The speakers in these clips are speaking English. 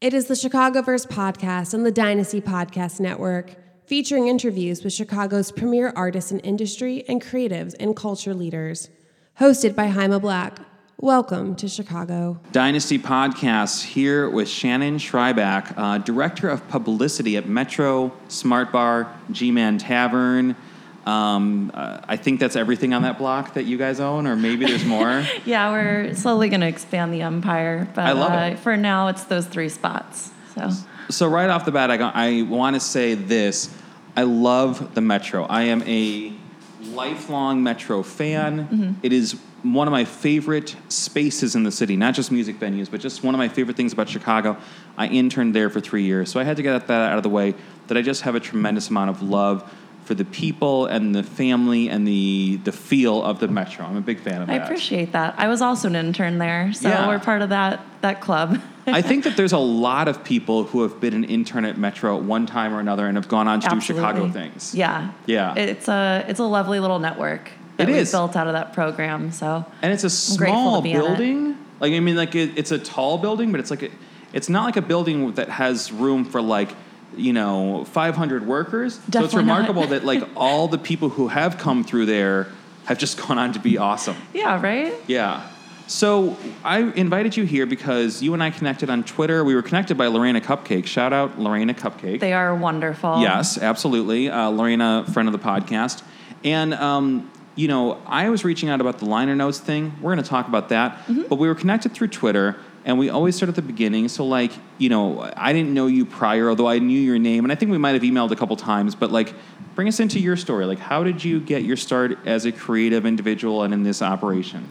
It is the Chicagoverse podcast on the Dynasty Podcast Network, featuring interviews with Chicago's premier artists in industry and creatives and culture leaders. Hosted by Jaime Black. Welcome to Chicago. Dynasty Podcasts here with Shannon Shreibak, uh, Director of Publicity at Metro, Smart Bar, G Man Tavern. Um, uh, I think that's everything on that block that you guys own, or maybe there's more. Yeah, we're slowly going to expand the empire, but I love uh, it. for now, it's those three spots. So so right off the bat, I, I want to say this: I love the Metro. I am a lifelong Metro fan. It is one of my favorite spaces in the city, not just music venues, but just one of my favorite things about Chicago. I interned there for three years, so I had to get that out of the way. That I just have a tremendous amount of love for the people and the family and the the feel of the Metro. I'm a big fan of I that. I appreciate that. I was also an intern there, so Yeah. we're part of that that club. I think that there's a lot of people who have been an intern at Metro at one time or another and have gone on to do Chicago things. Yeah, Yeah. It's a it's a lovely little network that It is. built out of that program. So And it's a I'm grateful to small be in it. building. Like I mean, like it, it's a tall building, but it's like a, it's not like a building that has room for like you know 500 workers. so it's remarkable that like all the people who have come through there have just gone on to be awesome. yeah, right. Yeah. So I invited you here because you and I connected on Twitter. We were connected by Lorena Cupcake. Shout out Lorena Cupcake. They are wonderful. Yes, absolutely. Uh, Lorena, friend of the podcast. And, um, you know, I was reaching out about the liner notes thing. We're going to talk about that. But we were connected through Twitter, and we always start at the beginning. So, like, you know, I didn't know you prior, although I knew your name. And I think we might have emailed a couple times. But, like, bring us into your story. Like, how did you get your start as a creative individual and in this operation?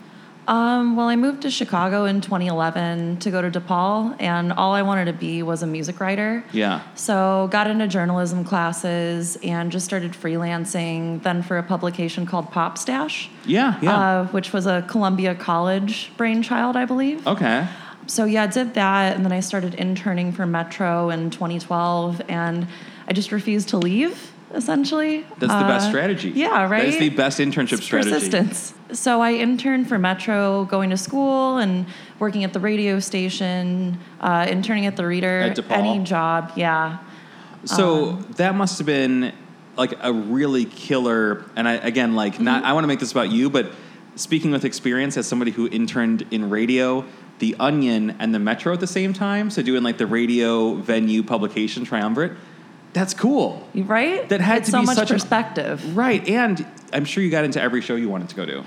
Um, well, I moved to Chicago in 2011 to go to DePaul, and all I wanted to be was a music writer. Yeah. So got into journalism classes and just started freelancing. Then for a publication called PopStache, Yeah, yeah. uh, which was a Columbia College brainchild, I believe. okay. So yeah, I did that, and then I started interning for Metro in 2012, and I just refused to leave. Essentially, That's the best Uh, strategy. Yeah, right. That is the best internship It's strategy. Persistence. So I interned for Metro, going to school and working at the radio station, uh, interning at the Reader. At DePaul? Any job, yeah. So Um, that must have been like a really killer. And I again, like, not Mm-hmm. I want to make this about you, but speaking with experience as somebody who interned in radio, the Onion and the Metro at the same time, so doing like the radio venue publication triumvirate. That's cool, Right? That had it's to so be much such perspective. right? And I'm sure you got into every show you wanted to go to.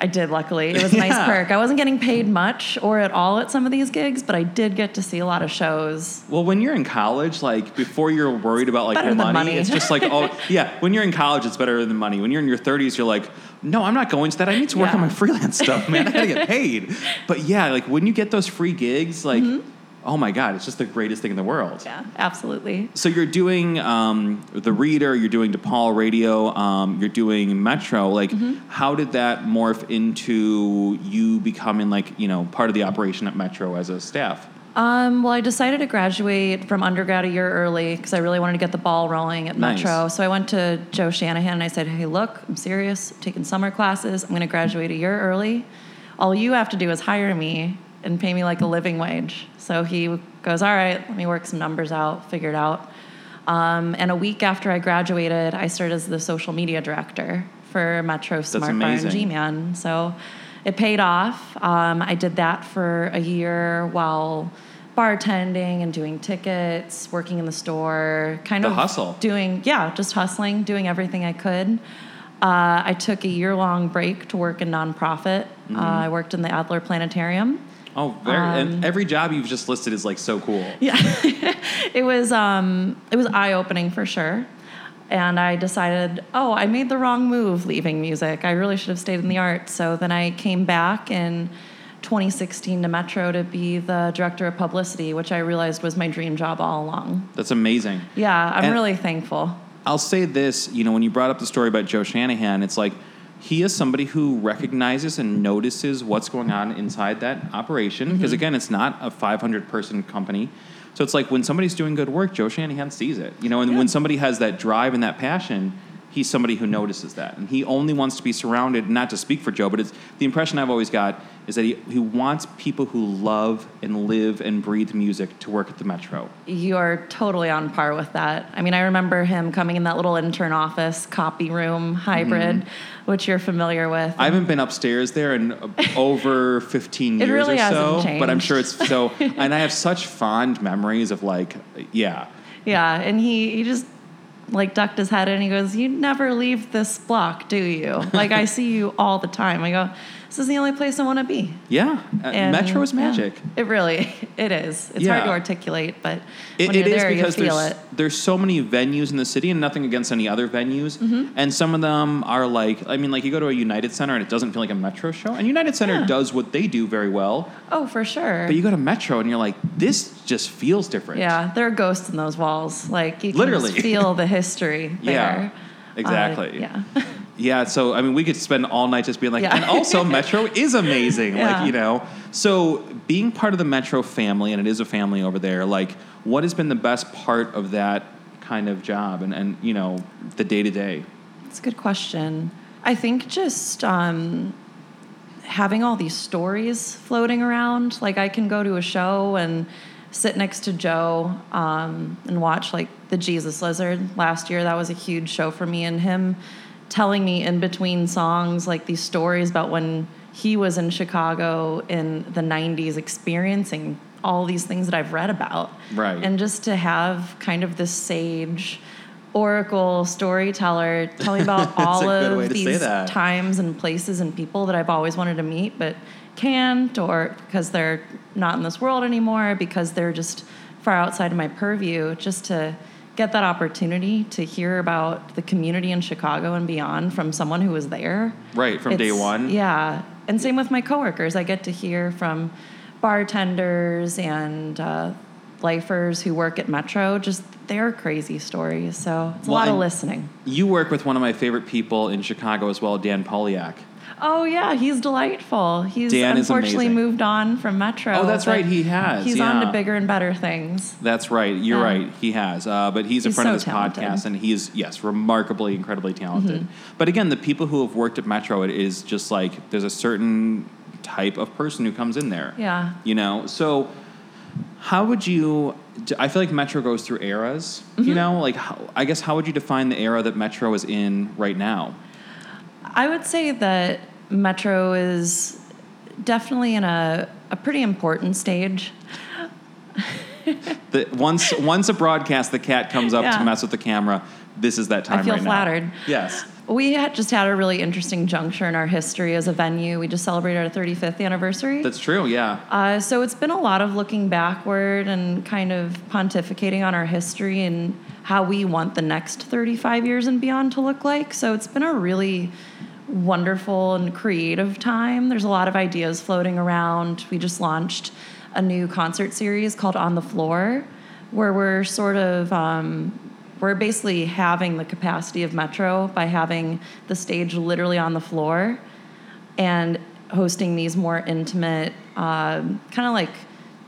I did, luckily. It was a nice Yeah. perk. I wasn't getting paid much or at all at some of these gigs, but I did get to see a lot of shows. Well, when you're in college, like before you're worried about like your money, money. it's just like oh yeah. When you're in college, it's better than money. When you're in your 30s, you're like, no, I'm not going to that. I need to work on my freelance stuff, man. I gotta get paid. But yeah, like when you get those free gigs, like mm-hmm. Oh my god, it's just the greatest thing in the world. Yeah, absolutely. So you're doing um, the Reader, you're doing DePaul Radio, um, you're doing Metro. Like, Mm-hmm. how did that morph into you becoming like you know part of the operation at Metro as a staff? Um, well, I decided to graduate from undergrad a year early because I really wanted to get the ball rolling at Nice. Metro. So I went to Joe Shanahan and I said, "Hey, look, I'm serious. I'm taking summer classes. I'm going to graduate a year early. All you have to do is hire me and pay me like a living wage." So he goes, "All right, let me work some numbers out, figure it out." Um, and a week after I graduated, I started as the social media director for Metro Smart Bar and. G-Man. So it paid off. Um, I did that for a year while bartending and doing tickets, working in the store, kind The of hustle. doing yeah, just hustling, doing everything I could. Uh, I took a year long break to work in nonprofit. Mm-hmm. Uh, I worked in the Adler Planetarium. Oh, very, Um, and every job you've just listed is like so cool. Yeah, it was um, it was eye opening for sure. And I decided, oh, I made the wrong move leaving music. I really should have stayed in the arts. So then I came back in 2016 to Metro to be the director of publicity, which I realized was my dream job all along. That's amazing. Yeah, I'm And- really thankful. I'll say this, you know, when you brought up the story about Joe Shanahan, it's like he is somebody who recognizes and notices what's going on inside that operation. Because mm-hmm. again, it's not a 500 person company. So it's like when somebody's doing good work, Joe Shanahan sees it. You know, and Yeah. when somebody has that drive and that passion, he's somebody who notices that, and he only wants to be surrounded. Not to speak for Joe, but it's the impression I've always got is that he, he wants people who love and live and breathe music to work at the Metro. You are totally on par with that. I mean, I remember him coming in that little intern office, copy room hybrid, Mm-hmm. which you're familiar with. I haven't been upstairs there in over 15 years really or so, hasn't but I'm sure it's so. and I have such fond memories of like, yeah, yeah, and he, he just like ducked his head and he goes, You never leave this block, do you? like, I see you all the time. I go, This is the only place I want to be. yeah. Uh, And, Metro is yeah, magic. it really, it is. It's Yeah. hard to articulate, but It, when it you're is there, you feel there's, it. there's so many venues in the city, and nothing against any other venues. Mm-hmm. And some of them are like, I mean, like you go to a United Center and it doesn't feel like a Metro show. And United Center Yeah. does what they do very well, Oh, for sure. but you go to Metro and you're like, this just feels different. Yeah, there are ghosts in those walls. Like you can Literally. just feel the history Yeah, exactly. Uh, yeah. Yeah, so I mean, we could spend all night just being like, Yeah. and also Metro is amazing, Yeah. like you know. So being part of the Metro family, and it is a family over there. Like, what has been the best part of that kind of job, and and you know, the day to day? It's a good question. I think just um, having all these stories floating around. Like I can go to a show and sit next to Joe um, and watch like the Jesus Lizard last year. That was a huge show for me, and him telling me in between songs like these stories about when he was in Chicago in the '90s, experiencing all these things that I've read about. Right. And just to have kind of this sage oracle storyteller telling me about all of way to say these times and places and people that I've always wanted to meet but can't or because they're not in this world anymore because they're just far outside of my purview just to get that opportunity to hear about the community in Chicago and beyond from someone who was there Right, from day one. yeah and same with my coworkers I get to hear from bartenders and uh, lifers who work at Metro just their crazy stories so it's a Well, lot of listening You work with one of my favorite people in Chicago as well, Dan Poliak. Oh yeah, he's delightful. He's Dan unfortunately moved on from Metro. Oh, that's right, he has, He's on to bigger and better things. That's right. You're Yeah. right. He has. Uh, but he's, a He's friend of this talented. podcast, and he is, yes, remarkably, incredibly talented. Mm-hmm. But again, the people who have worked at Metro, it is just like there's a certain type of person who comes in there. Yeah. You know? So, how would you. I feel like Metro goes through eras. Mm-hmm. You know? Like, how, I guess, how would you define the era that Metro is in right now? I would say that Metro is definitely in a, a pretty important stage. The, once, once a broadcast, the cat comes up Yeah. to mess with the camera. This is that time feel right now. flattered. Yes. We had just had a really interesting juncture in our history as a venue. We just celebrated our 35th anniversary. That's true, yeah. Uh, so it's been a lot of looking backward and kind of pontificating on our history and how we want the next 35 years and beyond to look like. So it's been a really wonderful and creative time. There's a lot of ideas floating around. We just launched a new concert series called On the Floor, where we're sort of um, we're basically having the capacity of Metro by having the stage literally on the floor and hosting these more intimate, um, kind of like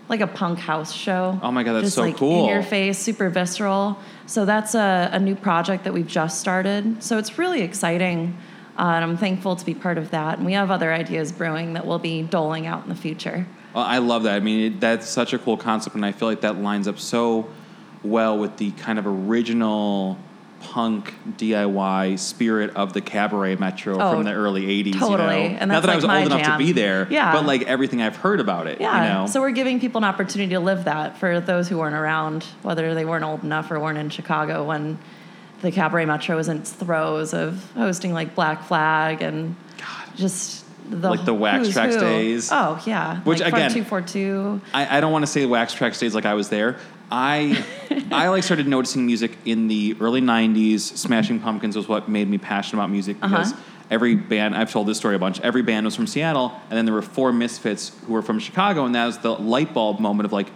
like a punk house show. Oh my God, that's just so like cool. In your face, super visceral. So that's a, a new project that we've just started. So it's really exciting. Uh, and I'm thankful to be part of that. And we have other ideas brewing that we'll be doling out in the future. Well, I love that. I mean, it, that's such a cool concept, and I feel like that lines up so well with the kind of original punk DIY spirit of the cabaret metro Oh, from the early '80s. You know? And Not that I like was my old enough to be there, Yeah. but like everything I've heard about it. Yeah. You know? So we're giving people an opportunity to live that for those who weren't around, whether they weren't old enough or weren't in Chicago when the Cabaret Metro was in its throes of hosting like Black Flag and just the Like the Wax Trax who. days. Oh yeah, Which, like again- two four two. I, I don't want to say Wax Trax days like I was there. I I like started noticing music in the early '90s. Smashing Pumpkins was what made me passionate about music because Uh-huh. every band I've told this story a bunch. Every band was from Seattle, and then there were four misfits who were from Chicago, and that was the light bulb moment of like,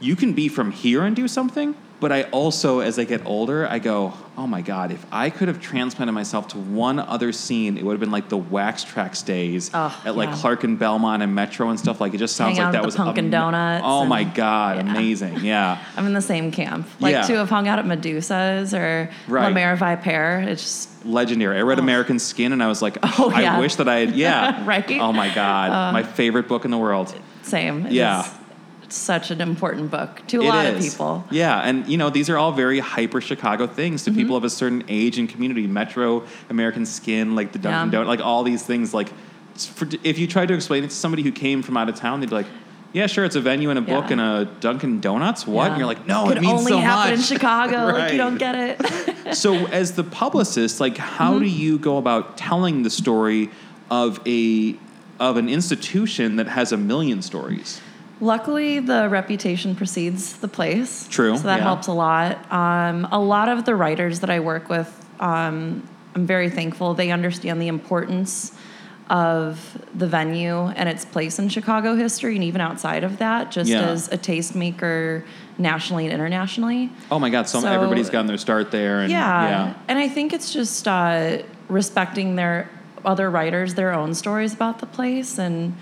you can be from here and do something. But I also, as I get older, I go, oh my God, if I could have transplanted myself to one other scene, it would have been like the Wax Trax days Oh, at like yeah. Clark and Belmont and Metro and stuff. Like it just sounds Hang like that was Pumpkin Donuts Oh my God, yeah. amazing. Yeah. I'm in the same camp. Like Yeah. to have hung out at Medusa's or Right. La Viper. It's just legendary. I read oh. American Skin and I was like, Oh, I wish that I had, yeah. Right? Oh my God. Uh. my favorite book in the world. same. It Yeah. is- such an important book to a It lot of people. Yeah. And, you know, these are all very hyper Chicago things Mm-hmm. to people of a certain age and community. Metro, American Skin, like the Dunkin' Yeah. Donut, like all these things. Like, for, if you tried to explain it to somebody who came from out of town, they'd be like, yeah, sure, it's a venue and a book Yeah. and a Dunkin' Donuts. What? Yeah. And you're like, no, Could it means only so happen much. in Chicago. Like you don't get it. so as the publicist like how Mm-hmm. do you go about telling the story of a of an institution that has a million stories Luckily, the reputation precedes the place. True, So that yeah. helps a lot. Um, a lot of the writers that I work with, um, I'm very thankful. They understand the importance of the venue and its place in Chicago history and even outside of that, just Yeah. as a tastemaker nationally and internationally. oh my god so, So- everybody's gotten their start there and Yeah. yeah And I think it's just uh, respecting their other writers, their own stories about the place, and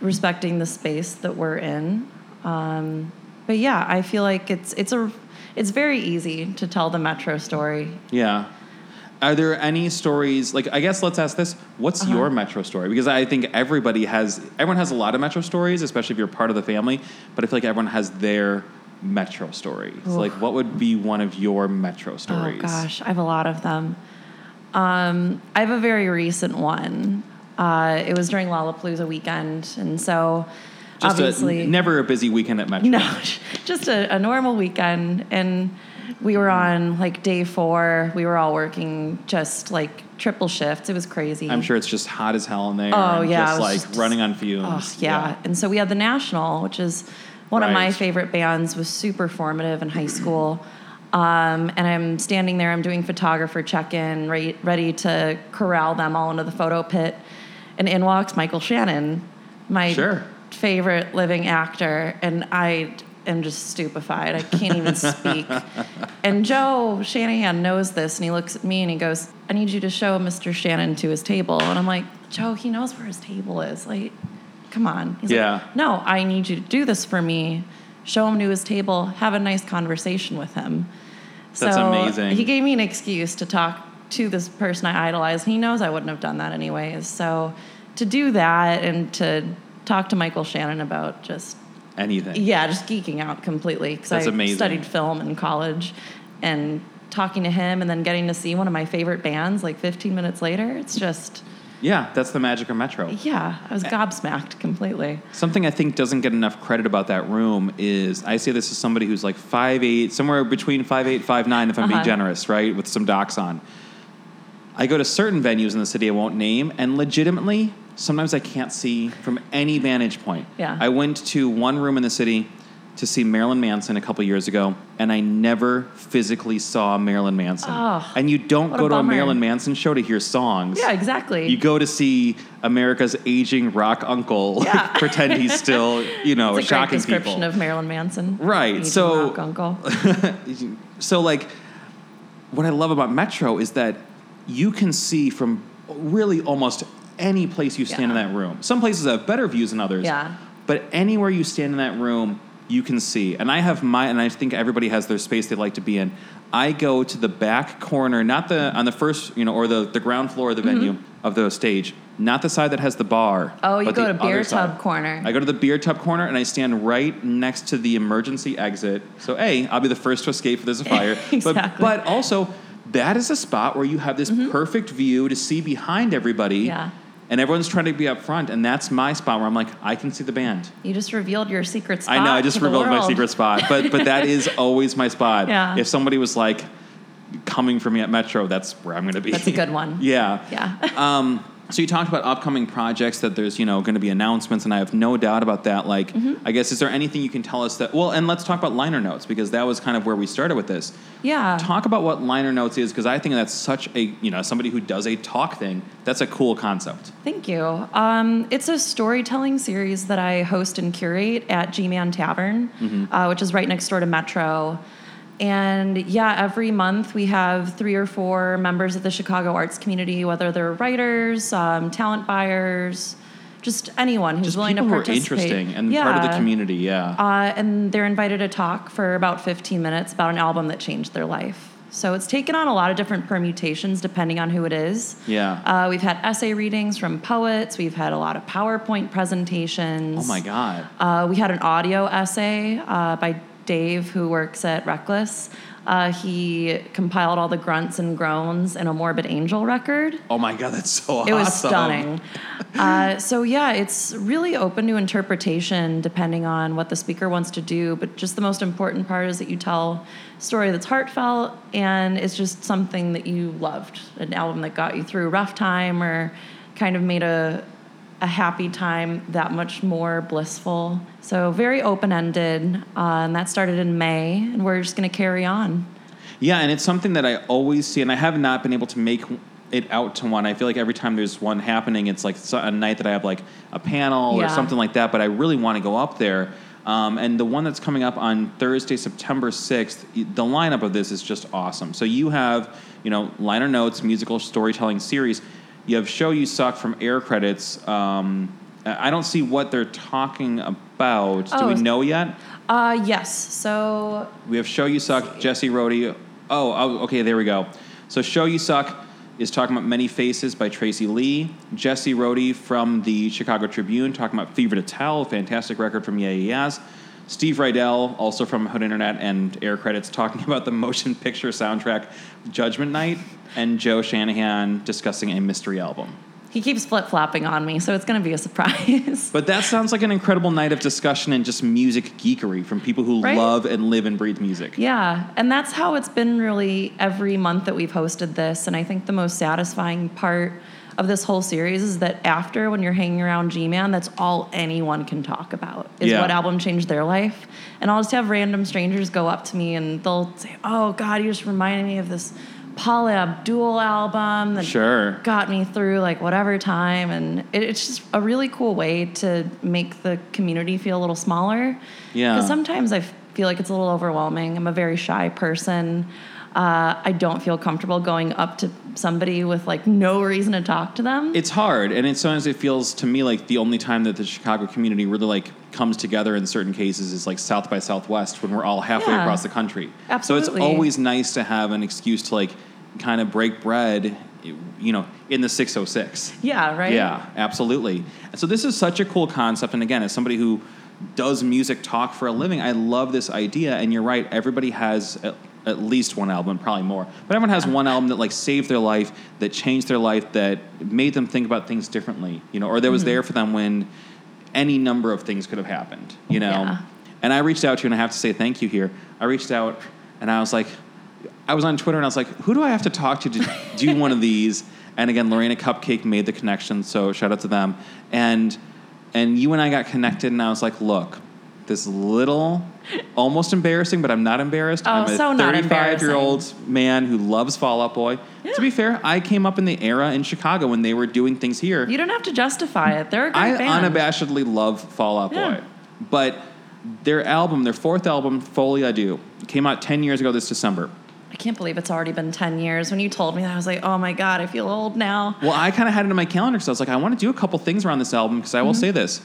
respecting the space that we're in. Um, but yeah, I feel like it's it's a it's very easy to tell the Metro story. yeah are there any stories like i guess let's ask this what's Uh-huh. your metro story because i think everybody has everyone has a lot of metro stories especially if you're part of the family but i feel like everyone has their metro story so like what would be one of your metro stories Oh gosh, I have a lot of them. Um, I have a very recent one. Uh, it was during Lollapalooza weekend, and so just obviously a, never a busy weekend at metro No, just a, a normal weekend. And we were on like day four. We were all working just like triple shifts. It was crazy. I'm sure it's just hot as hell in there. Oh, and yeah, just like just- running on fumes. Oh, yeah. And so we had the National, which is one of my favorite bands, was super formative in high school. Um, and I'm standing there, I'm doing photographer check in, ready, ready to corral them all into the photo pit. And in walks Michael Shannon, my Sure. favorite living actor. And I am just stupefied. I can't even speak. And Joe Shanahan knows this, and he looks at me and he goes, I need you to show Mr. Shannon to his table. And I'm like, Joe, he knows where his table is. Like, come on. He's Yeah. like, no, I need you to do this for me. Show him to his table, have a nice conversation with him. That's so amazing. He gave me an excuse to talk to this person I idolize. He knows I wouldn't have done that anyways. So to do that and to talk to Michael Shannon about just Anything. yeah, just geeking out completely because I amazing. studied film in college, and talking to him and then getting to see one of my favorite bands like 15 minutes later, it's just Yeah, that's the magic of Metro. yeah, I was gobsmacked completely. Something I think doesn't get enough credit about that room is I say this as somebody who's like 5'8, somewhere between 5'8, 5'9, if I'm being Uh-huh. generous, right? With some docs on. I go to certain venues in the city I won't name, and legitimately, sometimes I can't see from any vantage point. Yeah. I went to one room in the city to see Marilyn Manson a couple years ago, and I never physically saw Marilyn Manson. Oh, and you don't what a go to a. Marilyn Manson show to hear songs. Yeah, exactly. You go to see America's aging rock uncle Yeah. pretend he's still, you know, it's a great shocking description people. of Marilyn Manson. Right, Aging so- uncle. so, like, what I love about Metro is that you can see from really almost any place you stand in that room. Some places have better views than others. Yeah. But anywhere you stand in that room, you can see. And I have my, and I think everybody has their space they like to be in. I go to the back corner, not the on the first, you know, or the, the ground floor of the venue of the stage, not the side that has the bar. Mm-hmm. Oh, you but go the to beer other side. tub corner. I go to the beer tub corner and I stand right next to the emergency exit. So, A, I'll be the first to escape if there's a fire. But, Exactly. but also, that is a spot where you have this perfect view to see behind everybody. Mm-hmm. Yeah. And everyone's trying to be up front. And that's my spot where I'm like, I can see the band. You just revealed your secret spot. I know, I just revealed my secret spot. But, but that is always my spot. Yeah. If somebody was like, coming for me at Metro, that's where I'm going to be. That's a good one. yeah. Yeah. Um, So you talked about upcoming projects that there's you know going to be announcements, and I have no doubt about that. Like, Mm-hmm. I guess is there anything you can tell us that? Well, and let's talk about liner notes because that was kind of where we started with this. Yeah. Talk about what liner notes is because I think that's such a you know somebody who does a talk thing. That's a cool concept. Thank you. Um, it's a storytelling series that I host and curate at G Man Tavern, uh, which is right next door to Metro. And yeah, every month we have three or four members of the Chicago arts community, whether they're writers, um, talent buyers, just anyone who's Just willing people to who are participate. interesting and part of the community. Yeah. Uh, and they're invited to talk for about 15 minutes about an album that changed their life. So it's taken on a lot of different permutations depending on who it is. Yeah. Uh, we've had essay readings from poets. We've had a lot of PowerPoint presentations. oh my God. Uh, we had an audio essay uh, by Dave, who works at Reckless. Uh, he compiled all the grunts and groans in a Morbid Angel record. Oh my God. That's so awesome. It was stunning. uh, so yeah, it's really open to interpretation depending on what the speaker wants to do. But just the most important part is that you tell a story that's heartfelt and it's just something that you loved, an album that got you through a rough time or kind of made a a happy time that much more blissful. So very open ended, uh, and that started in May, and we're just going to carry on. Yeah, and it's something that I always see, and I have not been able to make it out to one. I feel like every time there's one happening, it's like a night that I have like a panel or something like that. But I really want to go up there. Um, and the one that's coming up on Thursday, September sixth, the lineup of this is just awesome. So you have, you know, liner notes, musical storytelling series. You have show you suck from air credits. Um, I don't see what they're talking about. Do Oh, we know yet? Uh, yes. So We have Show You Suck, Jessi Roti. Oh, oh, okay, there we go. So Show You Suck is talking about Many Faces by Tracey Lee. Jessi Roti from the Chicago Tribune talking about Fever to Tell, fantastic record from Yeah Yeah Yeahs. Steve Reidell, also from Hood Internet and Air Credits, talking about the motion picture soundtrack Judgment Night, and Joe Shanahan discussing a mystery album. he keeps flip flopping on me, so it's going to be a surprise. But that sounds like an incredible night of discussion and just music geekery from people who Right? love and live and breathe music. Yeah, and that's how it's been really every month that we've hosted this. And I think the most satisfying part of this whole series is that after, when you're hanging around G Man, that's all anyone can talk about is Yeah. what album changed their life. And I'll just have random strangers go up to me and they'll say, "Oh God, you just reminded me of this Paula Abdul album that Sure. got me through like whatever time." And it, it's just a really cool way to make the community feel a little smaller. Yeah. Because sometimes I feel like it's a little overwhelming. I'm a very shy person. Uh, I don't feel comfortable going up to somebody with like no reason to talk to them. it's hard and it sometimes it feels to me like the only time that the chicago community really like comes together in certain cases is like south by southwest when we're all halfway Yeah. across the country Absolutely. so it's always nice to have an excuse to like kind of break bread you know in the 606 yeah, right? yeah absolutely and so this is such a cool concept and again as somebody who does music talk for a living i love this idea and you're right everybody has at, least one album probably more but everyone has one album that like saved their life that changed their life that made them think about things differently you know or that was Mm-hmm. there for them when any number of things could have happened you know Yeah. and i reached out to you and i have to say thank you here i reached out and i was like I was on Twitter and I was like, who do I have to talk to to do one of these? And again, Lorena Cupcake made the connection, so shout out to them. And and you and I got connected, and I was like, look, this little, almost embarrassing, but I'm not embarrassed. Oh, I'm a so not 35 year old man who loves Fall Out Boy. To be fair, I came up in the era in Chicago when they were doing things here. You don't have to justify it. They're a great I band. unabashedly love Fall Out Yeah. Boy. But their album, their fourth album, Folie à Deux, came out 10 years ago this December. I can't believe it's already been 10 years. When you told me that, I was like, oh my God, I feel old now. Well, I kind of had it in my calendar because I was like, I want to do a couple things around this album because I will Mm-hmm. say this: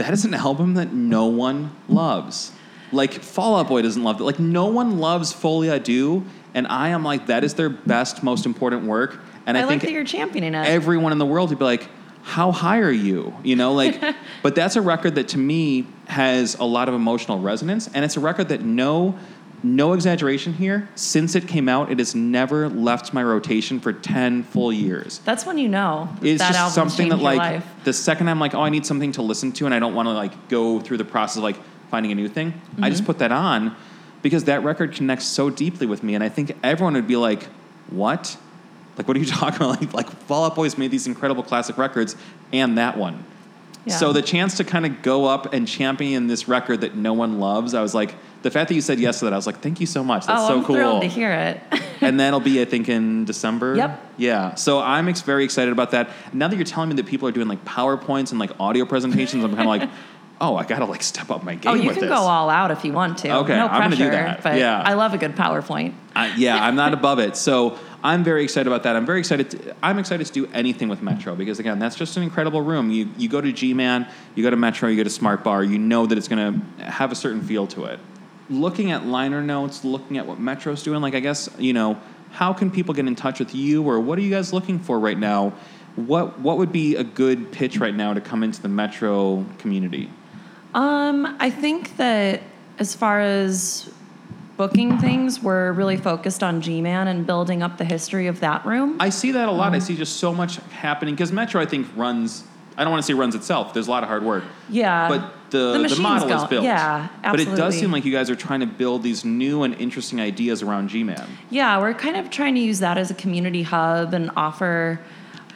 that is an album that no one loves. Like Fall Out Boy doesn't love it. Like no one loves Folie à Deux, and I am like, that is their best, most important work. And I, I, like think that you're championing it. everyone in the world would be like, how high are you? You know, like, but that's a record that to me has a lot of emotional resonance, and it's a record that no, no exaggeration here. Since it came out, it has never left my rotation for ten full years. That's when you know It's that just something that like life. the second I'm like, oh, I need something to listen to, and I don't want to like go through the process of like finding a new thing. I Mm-hmm. just put that on because that record connects so deeply with me, and I think everyone would be like, what? Like, what are you talking about? Like, like Fall Out Boy's made these incredible classic records, and that one. Yeah. So the chance to kind of go up and champion this record that no one loves, I was like, the fact that you said yes to that, I was like, thank you so much. That's oh, so I'm cool. thrilled to hear it. and that'll be, I think, in December. Yep. Yeah. So I'm ex- very excited about that. Now that you're telling me that people are doing like PowerPoints and like audio presentations, I'm kind of like, oh, I gotta like step up my oh, game oh, you can this. go all out if you want to. Okay, no I'm gonna pressure. do that. But Yeah. I love a good PowerPoint. I, yeah, I'm not above it. So I'm very excited about that. I'm very excited. To, I'm excited to do anything with Metro because again, that's just an incredible room. You you go to G-Man, you go to Metro, you go to Smart Bar. You know that it's going to have a certain feel to it. Looking at liner notes, looking at what Metro's doing, like I guess you know, how can people get in touch with you, or what are you guys looking for right now? What what would be a good pitch right now to come into the Metro community? Um, I think that as far as booking things, we're really focused on G-Man and building up the history of that room. I see that a lot. I Um, see just so much happening because Metro, I think, runs. I don't want to say runs itself. There's a lot of hard work. yeah. but the, The the, model is built. yeah, absolutely. But it does seem like you guys are trying to build these new and interesting ideas around G-Man. Yeah, we're kind of trying to use that as a community hub and offer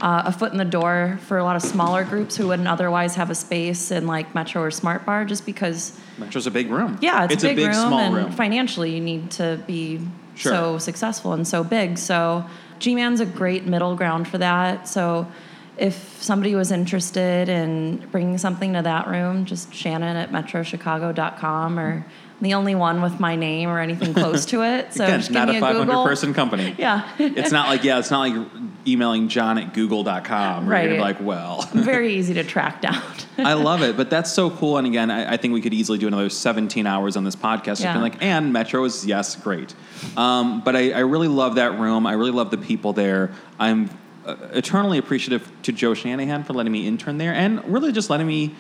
uh, a foot in the door for a lot of smaller groups who wouldn't otherwise have a space in like Metro or Smart Bar just because, Metro's a big room. yeah, it's, a big, room small and room. financially you need to be Sure. so successful and so big. So G Man's a great middle ground for that. So if somebody was interested in bringing something to that room, just Shannon at metrochicago.com or I'm the only one with my name or anything close to it. So Again, just not a a 500 Google. person company. Yeah. it's not like yeah, it's not like emailing John at Google.com. Where You're Right. like, well. very easy to track down. I love it, but that's so cool. And again, I, I think we could easily do another 17 hours on this podcast. Yeah. like, and Metro is yes, great. Um, but I, I really love that room. I really love the people there. I'm Uh, eternally appreciative to Joe Shanahan for letting me intern there, and really just letting me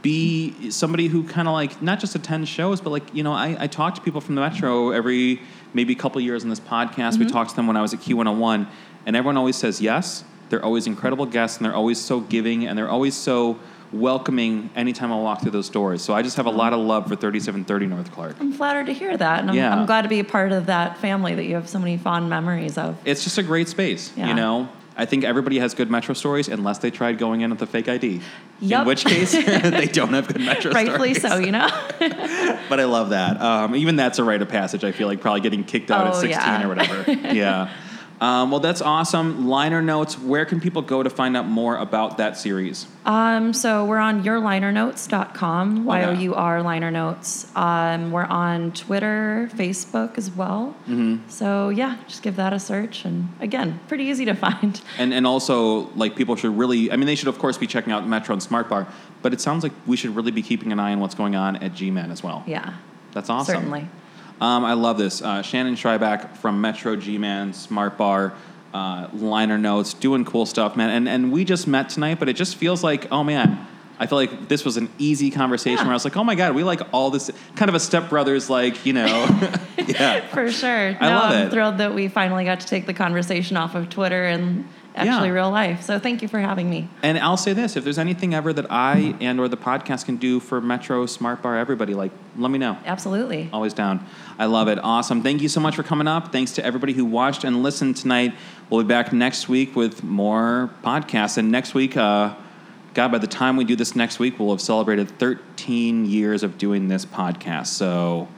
be somebody who kind of like not just attend shows, but like you know, I, I talk to people from the Metro every maybe a couple years on this podcast. We mm-hmm. talked to them when I was at Q101, and everyone always says yes. They're always incredible guests, and they're always so giving, and they're always so welcoming anytime I walk through those doors. So I just have a lot of love for 3730 North Clark. I'm flattered to hear that. And I'm, Yeah. I'm glad to be a part of that family that you have so many fond memories of. It's just a great space, you know. I think everybody has good Metro stories unless they tried going in with a fake ID. In which case, they don't have good Metro Rightfully stories. so, you know? But I love that. Um, even that's a rite of passage. I feel like probably getting kicked out at Oh, 16 yeah. or whatever. yeah. Um, well, that's awesome. Liner notes. Where can people go to find out more about that series? Um, so we're on yourlinernotes.com. Y O U R liner notes. Um, we're on Twitter, Facebook as well. Mm-hmm. So yeah, just give that a search. And again, pretty easy to find. And and also like people should really. I mean, they should of course be checking out Metro and Smart Bar, but it sounds like we should really be keeping an eye on what's going on at G-Man as well. Yeah, That's awesome. certainly. Um, I love this. Uh, Shannon Shreibak from Metro G-Man, Smart Bar, uh, liner notes, doing cool stuff, man. And and we just met tonight, but it just feels like, oh man, I feel like this was an easy conversation Yeah. where I was like, oh my god, we like all this kind of a stepbrothers, like you know, yeah. For sure. I no, love I'm it. thrilled that we finally got to take the conversation off of Twitter and actually Yeah. real life. So thank you for having me. And I'll say this: if there's anything ever that I and or the podcast can do for Metro Smart Bar, everybody, like, let me know. Absolutely. Always down. I love it. Awesome. Thank you so much for coming up. Thanks to everybody who watched and listened tonight. We'll be back next week with more podcasts. And next week, uh, God, by the time we do this next week, we'll have celebrated 13 years of doing this podcast. So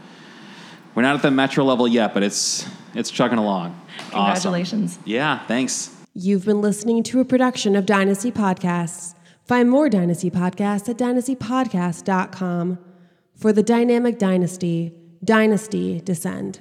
we're not at the metro level yet, but it's it's chugging along. Awesome. Congratulations. Yeah, thanks. You've been listening to a production of Dynasty Podcasts. Find more Dynasty Podcasts at dynastypodcast.com. For the dynamic dynasty, Dynasty Descend.